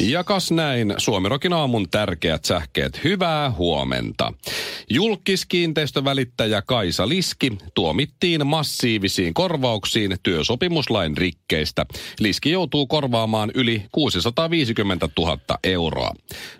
Ja kas näin, Suomirokin aamun tärkeät sähkeet. Hyvää huomenta. Julkiskiinteistövälittäjä Kaisa Liski tuomittiin massiivisiin korvauksiin työsopimuslain rikkeistä. Liski joutuu korvaamaan yli 650 000 euroa.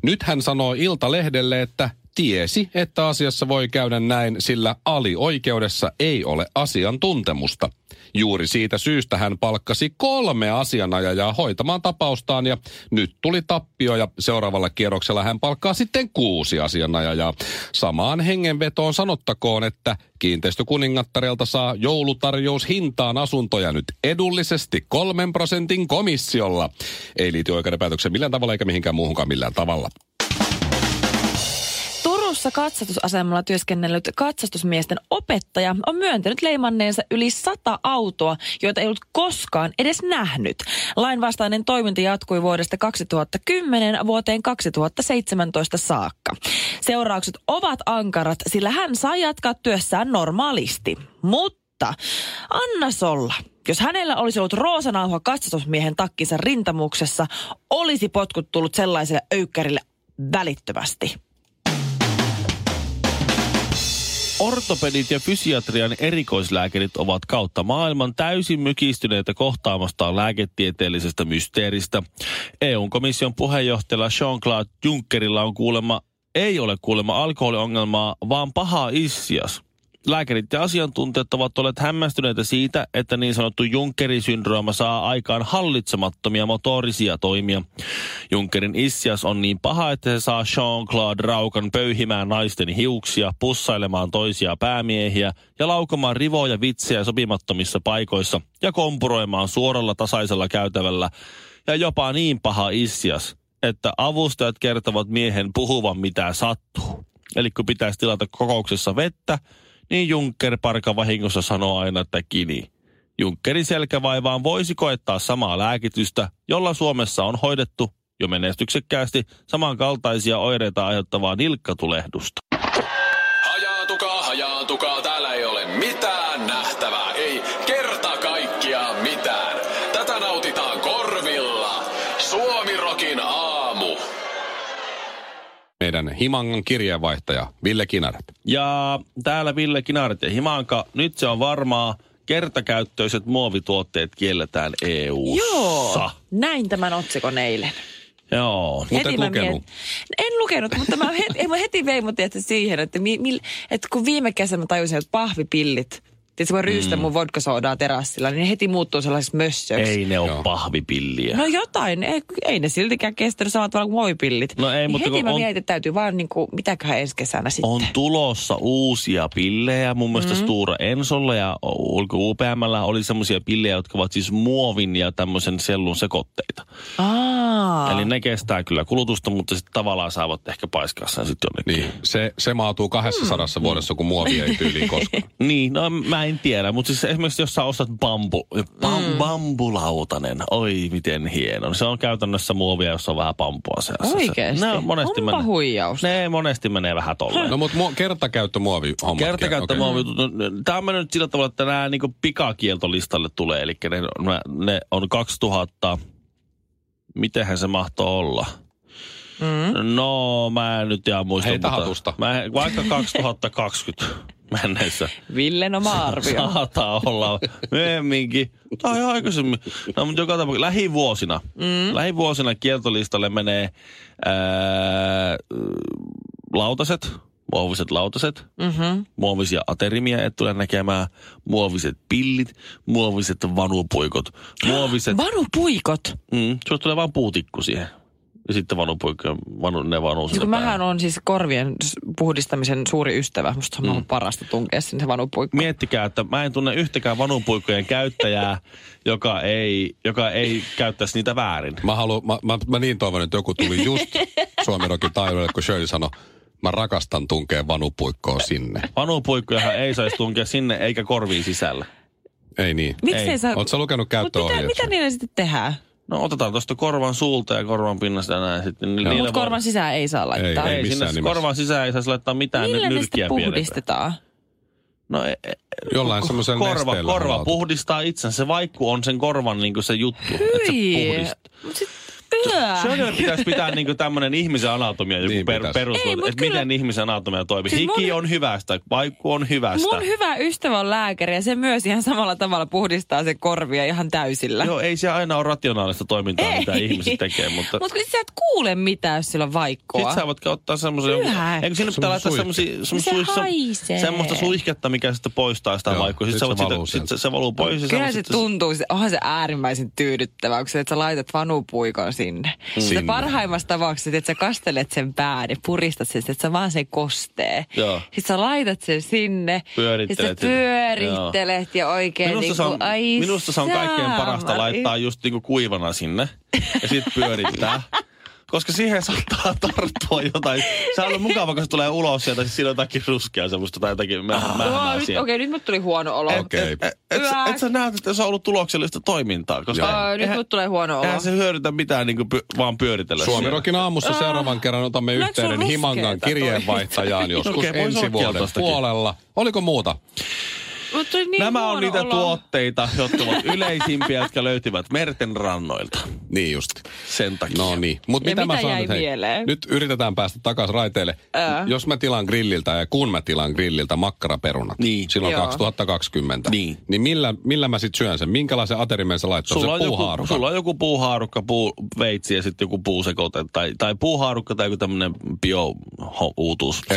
Nyt hän sanoi Iltalehdelle, että tiesi, että asiassa voi käydä näin, sillä alioikeudessa ei ole asiantuntemusta. Juuri siitä syystä hän palkkasi kolme asianajajaa hoitamaan tapaustaan ja nyt tuli tappio ja seuraavalla kierroksella hän palkkaa sitten kuusi asianajajaa. Samaan hengenvetoon sanottakoon, että kiinteistökuningattarelta saa joulutarjous hintaan asuntoja nyt edullisesti kolmen prosentin komissiolla. Ei liity oikeudenpäätöksen millään tavalla eikä mihinkään muuhunkaan millään tavalla. Turussa katsastusasemalla työskennellyt katsastusmiesten opettaja on myöntänyt leimanneensa yli sata autoa, joita ei ollut koskaan edes nähnyt. Lainvastainen toiminta jatkui vuodesta 2010 vuoteen 2017 saakka. Seuraukset ovat ankarat, sillä hän saa jatkaa työssään normaalisti. Mutta anna solla. Jos hänellä olisi ollut roosanauha katsastusmiehen takkinsa rintamuksessa, olisi potkut tullut sellaiselle öykkärille välittömästi. Ortopedit ja fysiatrian erikoislääkärit ovat kautta maailman täysin mykistyneitä kohtaamastaan lääketieteellisestä mysteeristä. EU-komission puheenjohtajalla Jean-Claude Junckerilla on kuulemma, ei ole kuulemma alkoholiongelmaa, vaan paha issias. Lääkärit ja asiantuntijat ovat olleet hämmästyneitä siitä, että niin sanottu Junckerin syndrooma saa aikaan hallitsemattomia motorisia toimia. Junckerin issias on niin paha, että se saa Jean-Claude Raukan pöyhimään naisten hiuksia, pussailemaan toisia päämiehiä ja laukomaan rivoja vitsejä sopimattomissa paikoissa ja kompuroimaan suoralla tasaisella käytävällä ja jopa niin paha issias, että avustajat kertovat miehen puhuvan mitä sattuu. Eli kun pitäisi tilata kokouksessa vettä, niin Juncker parka vahingossa sanoo aina, että kini. Junckerin selkävaivaan voisi koettaa samaa lääkitystä, jolla Suomessa on hoidettu jo menestyksekkäästi samankaltaisia oireita aiheuttavaa nilkkatulehdusta. Meidän Himangan kirjeenvaihtaja Ville Kinaret. Ja täällä Ville Kinaret ja Himanka, nyt se on varmaa, kertakäyttöiset muovituotteet kielletään EU-ssa. Joo, näin tämän otsikon eilen. Joo. Mutta et lukenut. en lukenut, mutta mä heti, ei, mä heti vein mut siihen, että, mi, mi, että kun viime kesänä mä tajusin, että pahvipillit, Tiedätkö, kun ryystän mm. mun vodkasoodaa terassilla, niin ne heti muuttuu sellaisiksi mössöiksi. Ei ne ole Joo. pahvipilliä. No jotain, ei, ei ne siltikään kestänyt samalla tavalla kuin muovipillit. No ei, niin mutta heti kun mä on- mietin, että täytyy vaan niin kuin, mitäköhän ensi kesänä sitten. On tulossa uusia pillejä. Mun mielestä mm. Stura Ensolla ja Ulko UPMllä oli semmoisia pillejä, jotka ovat siis muovin ja tämmöisen sellun sekoitteita. Aa. Eli ne kestää kyllä kulutusta, mutta sitten tavallaan saavat ehkä paiskaa sen sitten jonnekin. Niin, se, se maatuu 200 mm. vuodessa, kun muovi ei tyyliin koskaan. Niin, no mä en tiedä, mutta siis esimerkiksi jos sä ostat bambu, bam, mm. bambulautanen, oi miten hieno. Se on käytännössä muovia, jossa on vähän pampua seassa. Se- Oikeesti? Ne on monesti Onpa menee, huijausta. ne monesti menee vähän tolleen. No mutta mu- kertakäyttömuovi hommat. Kertakäyttömuovi. Okay. Tämä on mennyt sillä tavalla, että nämä niin pikakieltolistalle tulee. Eli ne, ne, on 2000, mitenhän se mahtoo olla? Mm. No, mä en nyt ihan muista. Heitä mutta. Mä, vaikka 2020 mennessä. Villen oma arvio. Saattaa olla myöhemminkin. Tai aikaisemmin. No, mutta joka tapauksessa lähivuosina. Mm. Lähivuosina kieltolistalle menee ää, lautaset, muoviset lautaset, Mm-hmm. muovisia aterimia, et tule näkemään, muoviset pillit, muoviset vanupuikot, muoviset... Vanupuikot. Mm, sulla tulee vaan puutikku siihen. Ja sitten vanupuikkoja, vanu, ne vanuu Siis sinne kun mähän päähän. on siis korvien puhdistamisen suuri ystävä. Musta on mm. parasta tunkea sinne se vanupuikko. Miettikää, että mä en tunne yhtäkään vanupuikkojen käyttäjää, joka ei, joka ei käyttäisi niitä väärin. Mä, haluan, mä, mä, mä niin toivon, että joku tuli just Suomirokin taidolle, kun Shirley sanoi, mä rakastan tunkea vanupuikkoa sinne. Vanupuikkojahan ei saisi tunkea sinne eikä korviin sisälle. Ei niin. Miksi Ei. ei saa... Oletko sä lukenut Mut mitä, mitä niille sitten tehdään? No otetaan tuosta korvan suulta ja korvan pinnasta ja näin sitten. Niin. Mutta korvan sisään ei saa laittaa. Ei, ei, missään sinne nimessä. korvan sisään ei saisi laittaa mitään Millä ne nyrkkiä sitten pienempää. puhdistetaan? No e, e, Jollain semmoisella korva, nesteellä korva puhdistaa itsensä. Se vaikku on sen korvan niin se juttu. Että se Hyi. puhdistaa. Mut sit, Yö. Se on, pitäisi pitää niinku tämmöinen ihmisen anatomia, joku Niin per, pitäisi. perus, Ei, mut että kyllä- miten ihmisen anatomia toimii. Siis Hiki mun- on hyvästä, vaikku on hyvästä. Mun hyvä ystävä on lääkäri ja se myös ihan samalla tavalla puhdistaa sen korvia ihan täysillä. Joo, ei se aina ole rationaalista toimintaa, mitä ihmiset tekee, mutta... Mutta kun sä et kuule mitään, jos sillä on vaikkoa. Sitten sä voit ottaa semmoisen... Eikö sinne pitää laittaa Semmoisen semmosia... Se haisee. semmoista suihketta, mikä sitten poistaa sitä Joo, vaikkua. Sitten sit sä voit se valuu sit sieltä. se, se valuu pois. Kyllä se tuntuu, se- onhan se äärimmäisen tyydyttävää, kun sä, että sä laitat vanupuikon sinne. Sitä Sinne. parhaimmassa tapauksessa, että sä kastelet sen pään ja puristat sen, että sä vaan se kostee. Joo. Sitten sä laitat sen sinne. Pyörittelet Sitten sitä. pyörittelet ja oikein Minusta, se niin on, kuin, ai minusta se on kaikkein parasta saamari. laittaa just niinku kuivana sinne ja sitten pyörittää. Koska siihen saattaa tarttua jotain. Se on ollut mukava, kun se tulee ulos sieltä, siis siinä on jotakin ruskea semmoista tai jotakin mä, Joo, mähmää okei, nyt mut tuli huono olo. Okei. Et, et, et, sä- et sä näet, että se on ollut tuloksellista toimintaa, koska Joo. Aa, nyt eihän, mut tulee huono olo. eihän se hyödytä mitään niin kuin vaan pyöritellä Suomi siellä. Rokin aamussa seuraavan kerran otamme yhteyden Himangan kirjeenvaihtajaan joskus vois ensi vuoden puolella. Oliko muuta? Mut niin Nämä on niitä olo. tuotteita, jotka ovat yleisimpiä, jotka löytyvät merten rannoilta. Niin just. Sen takia. No niin. Mutta Ja mitä, mä mitä sanon jäi nyt, hei, mieleen? Nyt yritetään päästä takaisin raiteille. Ää. Jos mä tilaan grilliltä ja kun mä tilaan grilliltä makkaraperunat Niin. silloin Joo. 2020, Niin. niin millä, millä mä sitten syön sen? Minkälaisen aterimen sä laittaa? Sulla Se on, joku, puuhaarukka. sulla on joku puuhaarukka, puuveitsi ja sitten joku puusekote. Tai, tai puuhaarukka tai joku tämmöinen bio-uutuussekote.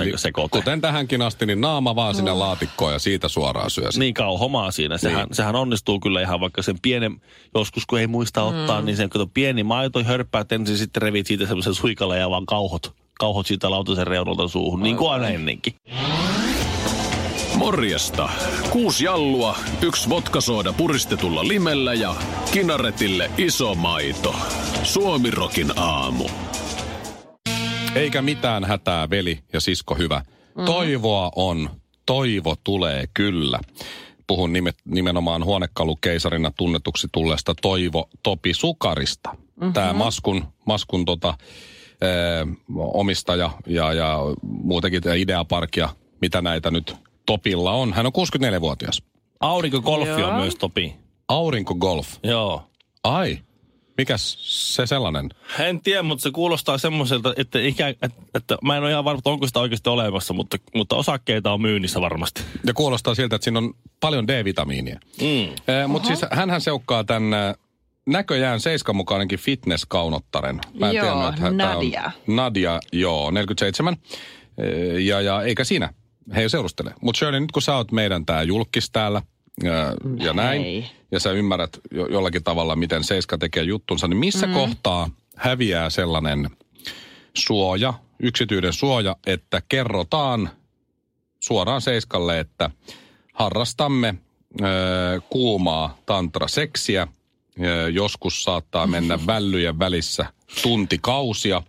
Eli kuten tähänkin asti, niin naama vaan sinne laatikkoon ja siitä suoraan syö sen. Niin kauhomaa siinä. Sehän, Niin. sehän onnistuu kyllä ihan vaikka sen pienen, joskus kun ei muista ottaa, niin sen kato pieni maito hörppäät ensin sitten revit siitä semmoisen suikalla ja vaan kauhot. Kauhot siitä lautasen reunalta suuhun, niin kuin aina ennenkin. Morjesta. Kuusi jallua, yksi vodkasooda puristetulla limellä ja kinaretille iso maito. Suomirokin aamu. Eikä mitään hätää, veli ja sisko hyvä. Toivoa on, toivo tulee kyllä. Puhun nimet, nimenomaan huonekalukeisarina tunnetuksi tulleesta Toivo Topi Sukarista. Mm-hmm. Tämä Maskun, Maskun tota, ö, omistaja ja, ja muutenkin tämä Ideapark ja mitä näitä nyt Topilla on. Hän on 64-vuotias. Aurinkogolfi on myös topi. Aurinko Golf. Joo. Ai, mikäs se sellainen? En tiedä, mutta se kuulostaa semmoiselta, että, ikään, että, että mä en ole ihan varma, onko sitä oikeasti olemassa, mutta, mutta osakkeita on myynnissä varmasti. Ja kuulostaa siltä, että siinä on paljon D-vitamiinia. Mm. Mutta siis hänhän seukkaa tämän näköjään Seiskan mukainenkin fitnesskaunottaren. Mä en Joo, tiennyt, että hän- tää on- Nadia. Nadia, joo, 47. Ee, Ja, ja eikä siinä. He ei seurustele. Mutta Shirley, nyt kun sä oot meidän tää julkis täällä ää, ja näin, Hei. ja sä ymmärrät jo, jollakin tavalla, miten Seiska tekee juttunsa, niin missä mm. kohtaa häviää sellainen suoja, yksityinen suoja, että kerrotaan suoraan Seiskalle, että harrastamme ö, kuumaa tantraseksiä. Ö, joskus saattaa mennä vällyjen välissä tuntikausia.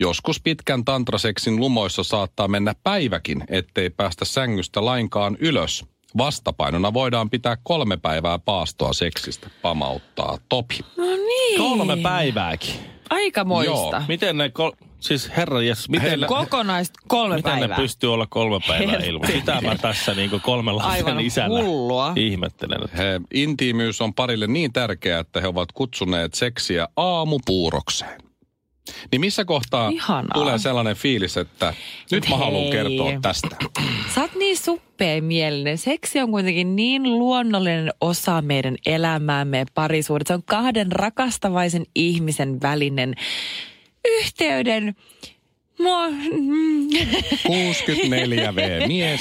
Joskus pitkän tantraseksin lumoissa saattaa mennä päiväkin, ettei päästä sängystä lainkaan ylös. Vastapainona voidaan pitää kolme päivää paastoa seksistä, pamauttaa Topi. No niin. Kolme päivääkin. Aika moista. Joo. Miten ne, kol- siis herra jes, miten ne, Kokonais kolme miten päivää. ne pystyy olla kolme päivää ilman? Sitä mä tässä niin kolmen lapsen Aivan isänä hullua. ihmettelen. että- He, intiimyys on parille niin tärkeää, että he ovat kutsuneet seksiä aamupuurokseen. Niin missä kohtaa Ihanaa. tulee sellainen fiilis, että nyt mä haluan Hei. kertoa tästä. Sä oot niin suppea-mielinen. Seksi on kuitenkin niin luonnollinen osa meidän elämäämme ja parisuudet. Se on kahden rakastavaisen ihmisen välinen yhteyden Mua, mm. 64V mies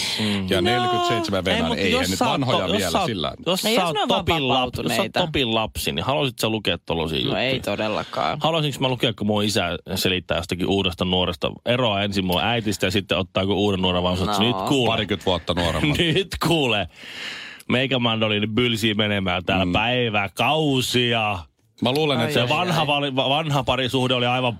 ja 47V Ei, nainen. mutta Ei, jos ei nyt vanhoja to- jos vielä oot- sillä. Jos Ei, sä jos oot Topin, lap, jos sä. Topin lapsi, niin haluaisit sä lukea tollasia No juttuja? ei todellakaan. Haluaisinko mä lukea, kun mun isä selittää jostakin uudesta nuoresta, eroa ensin mun äitistä ja sitten ottaa kun uuden nuoren vaan No. nyt kuule. Parikymmentä vuotta nuoremmat. Nyt kuule. Meikä mandoliini bylsii menemään täällä mm. päiväkausia. Mä luulen, että Se se vanha, vali, vanha parisuhde oli aivan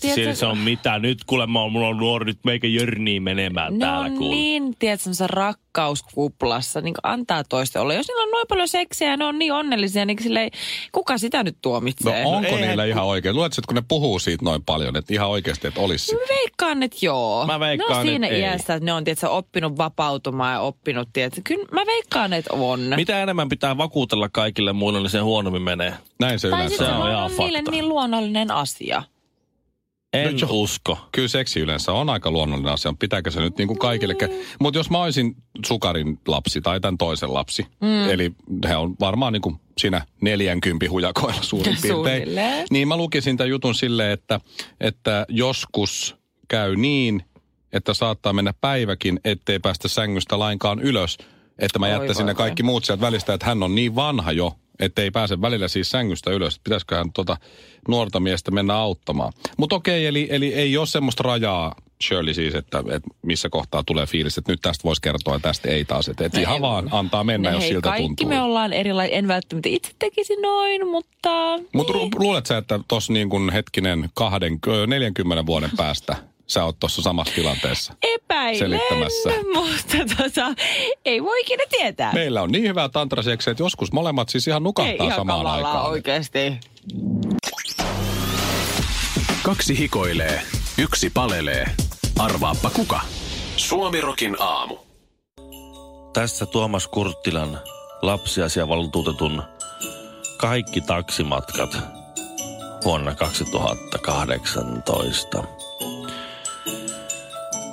tiedätkö- Se, se on mitä. Nyt kuule, mä oon, mulla on nuori, nyt meikä jörnii menemään Ne täällä kuule. niin, tiedätkö, semmoisessa rakkauskuplassa, niin antaa toista olla. Jos niillä on noin paljon seksiä ja ne on niin onnellisia, niin silleen, kuka sitä nyt No tuomitsee? onko eihän niillä ihan oikein? Luuletko, että kun ne puhuu siitä noin paljon, että ihan oikeasti, että olisi Mä veikkaan, että joo. Mä veikkaan, ne on siinä että ei. iässä, että ne on tiedätkö, oppinut vapautumaan ja oppinut, tiedätkö. Kyllä mä veikkaan, että on. Mitä enemmän pitää vakuutella kaikille muille, niin sen huonommin menee. Näin se tai yleensä sitten se on. on se on niille fakta. niin luonnollinen asia. En No usko. Kyllä seksi yleensä on aika luonnollinen asia. Pitääkö se nyt niin kuin kaikille? Mutta jos mä olisin sukarin lapsi tai tämän toisen lapsi, mm. eli he on varmaan niin kuin siinä 40 hujakoilla suurin piirtein. Niin mä lukisin tämän jutun silleen, että, että joskus käy niin, että saattaa mennä päiväkin, ettei päästä sängystä lainkaan ylös. Että mä Oi jättäisin voi ne kaikki muut sieltä välistä, että hän on niin vanha jo, ettei pääse välillä siis sängystä ylös. että Pitäisiköhän tuota nuorta miestä mennä auttamaan. Mutta okei, eli, eli ei ole semmoista rajaa, Shirley siis, että, että missä kohtaa tulee fiilis, että nyt tästä voisi kertoa ja tästä ei taas. Että, että No ihan ei- vaan antaa mennä, No jos hei, siltä kaikki tuntuu. me ollaan erilaisia. En välttämättä itse tekisi noin, mutta... Mutta luulet sä, että tuossa niin kuin hetkinen kahden, ö, 40 vuoden päästä sä oot tuossa samassa tilanteessa? Epäilen, selittämässä. mutta tota, ei voi ikinä tietää. Meillä on niin hyvää tantraseksi, että joskus molemmat siis ihan ei nukahtaa ihan samaan aikaan. oikeasti. Kaksi hikoilee, yksi palelee. Arvaappa kuka? Suomirokin aamu. Tässä Tuomas Kurttilan lapsiasiavaltuutetun kaikki taksimatkat vuonna 2018.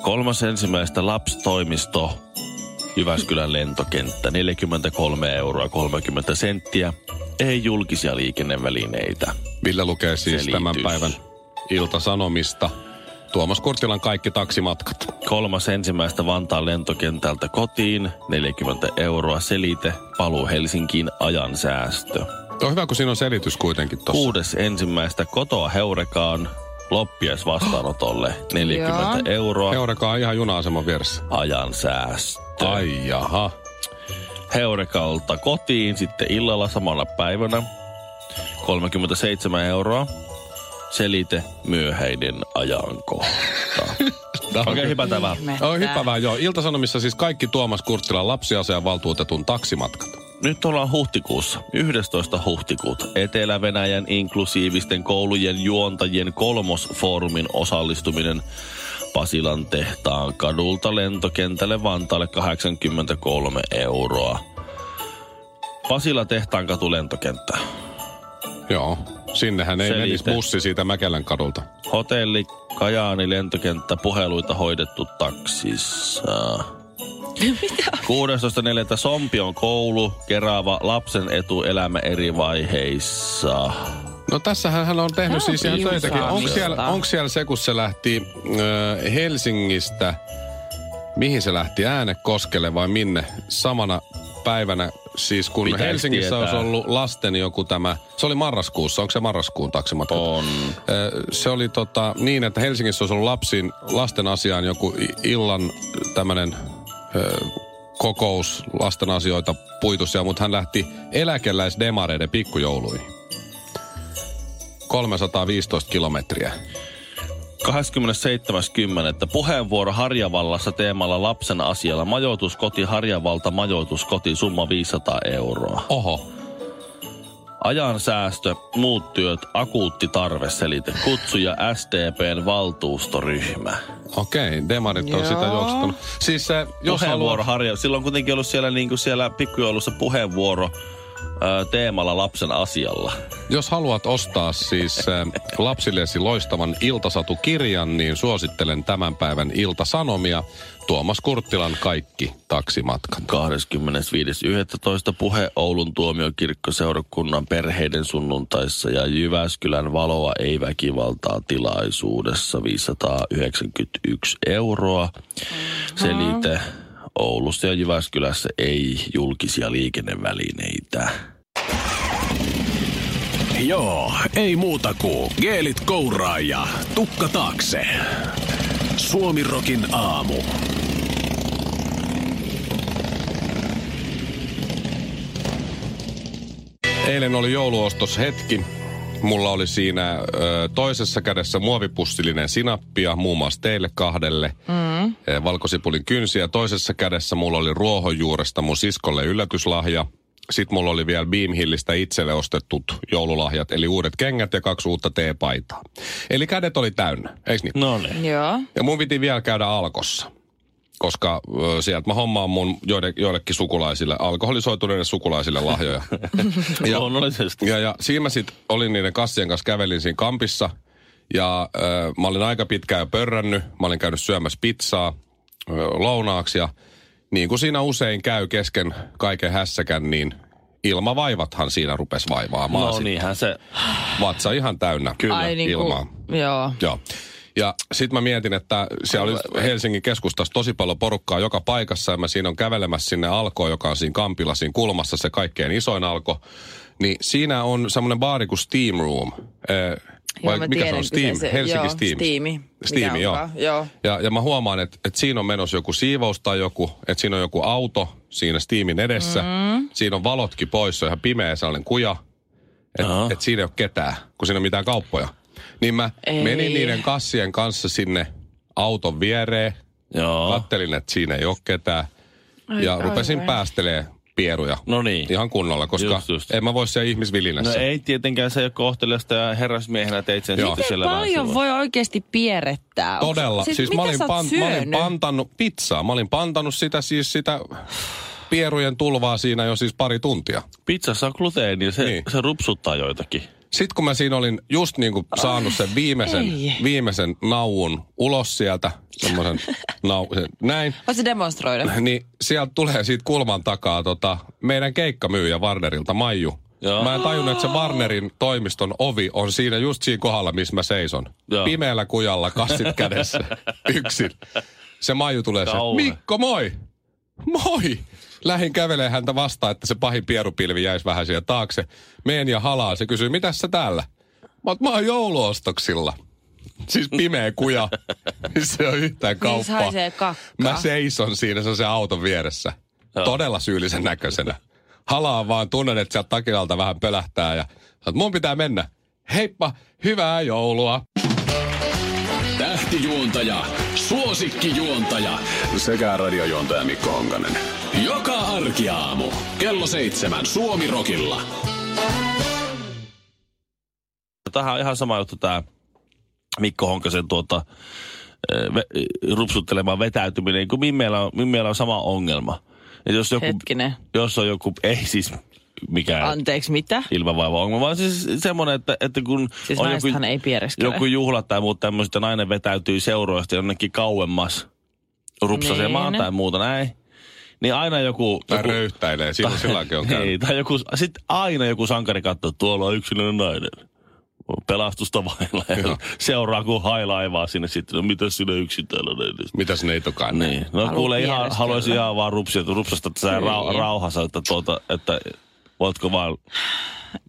Kolmas ensimmäistä lapstoimisto Jyväskylän lentokenttä 43 euroa 30 senttiä. Ei julkisia liikennevälineitä. Ville lukee siis Selitys. tämän päivän iltasanomista. Tuomas Kurtilan kaikki taksimatkat. Kolmas ensimmäistä Vantaan lentokentältä kotiin 40 euroa selite. Paluu Helsinkiin ajan säästö. On hyvä, kun siinä on selitys kuitenkin tuossa. Kuudes ensimmäistä kotoa Heurekaan loppies vastaanotolle 40 Joo. euroa Heureka on ihan juna-aseman vieressä. ajan säästö. Ai jaha. Heurekalta kotiin sitten illalla samana päivänä 37 euroa. Selite myöhäinen ajankohta. Okei, hypätään vähän. On hypävää, joo. Iltasanomissa siis kaikki Tuomas Kurttilan lapsiasian valtuutetun taksimatkat. Nyt ollaan huhtikuussa, 11. huhtikuuta. Etelä-Venäjän inklusiivisten koulujen juontajien kolmosfoorumin osallistuminen Pasilan tehtaan kadulta lentokentälle Vantaalle 83 euroa. Pasila tehtaan katu lentokenttä. Joo. Sinnehän ei Selite. menisi bussi siitä Mäkelän kadulta. Hotelli, Kajaani lentokenttä, puheluita hoidettu taksissa. 16.4. Sompion koulu, Kerava, lapsen etu, elämä eri vaiheissa. No tässähän hän on tehnyt on siis ihan töitäkin. Onko siellä, onko siellä se, kun se lähti ö, Helsingistä, mihin se lähti, Äänekoskelle vai minne? Samana päivänä, siis kun Pitäis Helsingissä tietää. olisi ollut lasten joku tämä, se oli marraskuussa, onko se marraskuun taksimatka? On. Se oli tota, niin, että Helsingissä olisi ollut lapsin, lasten asiaan joku illan tämmöinen kokous lasten asioita puitusia, mutta hän lähti eläkeläisdemareiden pikkujouluihin. 315 kilometriä. 27.10. Puheenvuoro Harjavallassa teemalla lapsen asialla. Majoituskoti Harjavalta, majoituskoti, summa 500 euroa. Oho. Ajan säästö, muut työt, akuutti tarve selite. Kutsuja SDPn valtuustoryhmä. Okei, demarit on Joo. sitä juoksutunut. Siis se, jos puheenvuoro haluaa... Harja. Silloin on kuitenkin ollut siellä, niin kuin siellä pikkujoulussa puheenvuoro ö, teemalla lapsen asialla. Jos haluat ostaa siis lapsillesi loistavan iltasatukirjan, niin suosittelen tämän päivän iltasanomia. Tuomas Kurttilan kaikki taksimatkat. 25.11. puhe Oulun tuomiokirkkoseurakunnan perheiden sunnuntaissa ja Jyväskylän valoa ei väkivaltaa tilaisuudessa 591 euroa. Selite Oulussa ja Jyväskylässä ei julkisia liikennevälineitä. Joo, ei muuta kuin geelit kouraa ja tukka taakse. Suomirokin aamu. Eilen oli jouluostos hetki. Mulla oli siinä ö, toisessa kädessä muovipussillinen sinappia, muun muassa teille kahdelle. Mm. Valkosipulin kynsiä. Toisessa kädessä mulla oli ruohonjuuresta mun siskolle yllätyslahja. Sitten mulla oli vielä Beam Hillistä itselle ostetut joululahjat, eli uudet kengät ja kaksi uutta teepaitaa. Eli kädet oli täynnä, eikö niin? No niin. Joo. Ja mun piti vielä käydä alkossa, koska ö, sieltä mä hommaan mun joide, joillekin sukulaisille, alkoholisoituneille sukulaisille lahjoja. ja, Luonnollisesti. ja, ja siinä mä sit olin niiden kassien kanssa, kävelin siinä kampissa. Ja ö, mä olin aika pitkään jo pörrännyt. Mä olin käynyt syömässä pizzaa ö, lounaaksi ja niin kuin siinä usein käy kesken kaiken hässäkän, niin ilmavaivathan siinä rupes vaivaamaan. No sit. niinhän se, Vatsa ihan täynnä Ai niin ilmaa. kuin, joo. Joo. Ja sitten mä mietin, että siellä oli Helsingin keskustassa tosi paljon porukkaa joka paikassa ja mä siinä on kävelemässä sinne alkoon, joka on siinä kampilla siinä kulmassa se kaikkein isoin alko. Niin siinä on semmoinen baari kuin Steam Room. Eh, Joo, vai mä mikä tiedän, se on? Steam? se- Helsinki joo, Steam. Steami. Mikä Steam, joo. onkaan, joo. Ja, ja mä huomaan, että, että siinä on menossa joku siivous tai joku, että siinä on joku auto siinä Steamin edessä. Mm. Siinä on valotkin pois, se on ihan pimeä sellainen kuja. Että et siinä ei ole ketään, kun siinä ei ole mitään kauppoja. Niin mä Ei. menin niiden kassien kanssa sinne auton viereen. joo. Kattelin, että siinä ei ole ketään. Ai, ja ai, rupesin ai. päästelee pieruja. No niin. Ihan kunnolla, koska Just, just. en mä voi siellä No ihmisvilinässä. ei tietenkään se ole kohteliasta ja herrasmiehenä teit sen Joo. sitten Miten siellä paljon voi oikeasti pierrettää? Onks- Todella. Siis, siis mitä mä, olin sä oot pan, mä olin pantannut pizzaa. Mä olin pantannut sitä siis sitä pierujen tulvaa siinä jo siis pari tuntia. Pizzassa on gluteenia, se, Niin. niin. se rupsuttaa joitakin. Sitten kun mä siinä olin just niin kuin saanut sen viimeisen, ei. viimeisen nauun ulos sieltä, semmoisen nau, sen- näin, Voit sä demonstroida? niin sieltä tulee siitä kulman takaa tota, meidän keikkamyyjä Warnerilta, Maiju. Joo. Mä en tajunnut, että se Warnerin toimiston ovi on siinä just siinä kohdalla, missä mä seison. Joo. Pimeällä kujalla, kassit kädessä, yksin. Se Maiju tulee se. Mikko moi! Moi! Lähin kävelee häntä vastaan, että se pahin pierupilvi jäisi vähän siihen taakse. Meen ja halaa. Se kysyy, mitä sä täällä? Mä oon, mä oon jouluostoksilla. Siis pimeä kuja. se on yhtään kauppaa. haisee kakkaa. Mä seison siinä, se on se auton vieressä. Joo. Todella syyllisen näköisenä. Halaa vaan, tunnen, että sieltä takilalta vähän pölähtää ja mun pitää mennä. Heippa, hyvää joulua. Tähtijuontaja, suosikkijuontaja sekä radiojuontaja Mikko Honkanen. Joka arkiaamu kello seitsemän Suomirokilla. Tähän on ihan sama juttu tämä Mikko Honkasen tuota, eh, ve, rupsuttelema vetäytyminen, kun Mimmeellä on, on sama ongelma. Et jos, joku, Hetkinen. jos on joku, ei siis mikään Anteeksi, mitä? ilmavaiva ongelma, vaan siis semmoinen, että, että kun Siis on naisethan ei piereskele. joku juhla tai muuta tämmöistä, nainen vetäytyy seuroista jonnekin kauemmas rupsasemaan Niin. tai muuta näin. Niin aina joku... Tai joku röyhtäilee, silloin silläkin on käynyt. Ei, tai joku, sit aina joku sankari katsoo, että tuolla on yksilöinen nainen. Pelastusta vailla. Ja seuraa, kun hailaivaa sinne sitten. No mitä sinä yksin täällä? Mitäs ei tokaan? Niin. No Haluan kuule ihan, haluaisin ihan vaan rupsia, rupsasta, että sä rau, rauhassa, että, tuota, että voitko vaan,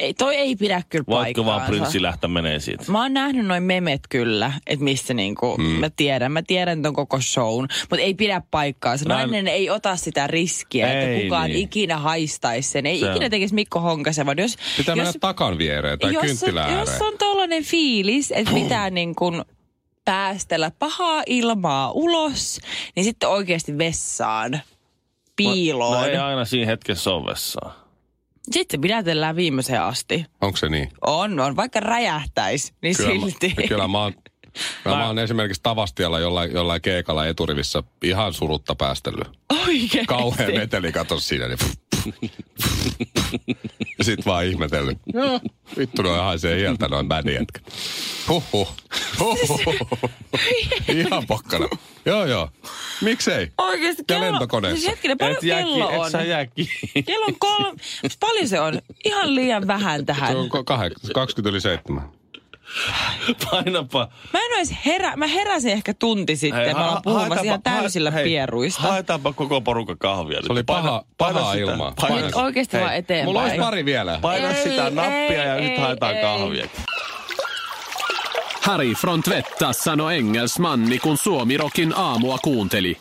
Ei, toi ei pidä kyllä voitko vaan prinssi lähteä menee siitä. Mä oon nähnyt noin memet kyllä, että missä niinku, mm. mä tiedän, mä tiedän ton koko shown, mutta ei pidä paikkaansa. Mä en- Nainen ei ota sitä riskiä, Ei että kukaan niin. ikinä haistaisi sen. Ei Se ikinä tekisi Mikko Honkasen, vaan jos, Pitää jos, mennä takan viereen tai jos, kynttilä jos on tollainen fiilis, että pitää niin kuin päästellä pahaa ilmaa ulos, niin sitten oikeasti vessaan, piiloon. No ei aina siinä hetkessä ole vessaa. Sitten pidätellään viimeiseen asti. Onko se niin? On, on. Vaikka räjähtäisi, niin Kyllä, silti. Mä, kyllä mä oon, mä, mä oon esimerkiksi Tavastialla jollain, jollain keikalla eturivissä ihan surutta päästellyt. Oikeesti. Kauhean meteli kato siinä. Niin Ja sit vaan ihmetellyt. Joo, vittu noin haisee iältä noin bändin jätkä. Huhhuh. Huhhuh. Ihan pokkana. Joo, joo. Miksei? Oikeesti Ja kello... lentokoneessa. Siis hetkinen, paljon Et jää kello ki- et on? sä jää kiinni. Kello on kolme. Paljon se on? Ihan liian vähän tähän. Se on kahek- 20 yli 7. Painapa. Mä en ois herä... Mä heräsin ehkä tunti sitten. Hei, mä oon puhumassa ihan täysillä hei, pieruista. Haetaanpa koko porukka kahvia. Se oli paha- pahaa ilmaa. Paina, Nyt oikeesti hei, vaan eteenpäin. Mulla olisi pari vielä. Paina Ei, sitä nappia ja ei, nyt ei, haetaan ei. kahvia. Harry från Tvetta sano engelsmanni, kun Suomirokin aamua kuunteli.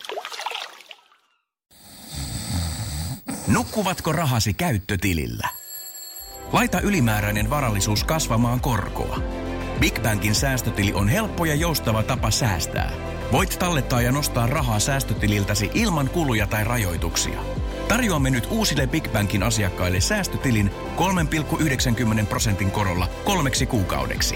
Nukkuvatko rahasi käyttötilillä? Laita ylimääräinen varallisuus kasvamaan korkoa. Big Bankin säästötili on helppo ja joustava tapa säästää. Voit tallettaa ja nostaa rahaa säästötililtäsi ilman kuluja tai rajoituksia. Tarjoamme nyt uusille Big Bankin asiakkaille säästötilin 3,90 prosentin korolla kolmeksi kuukaudeksi.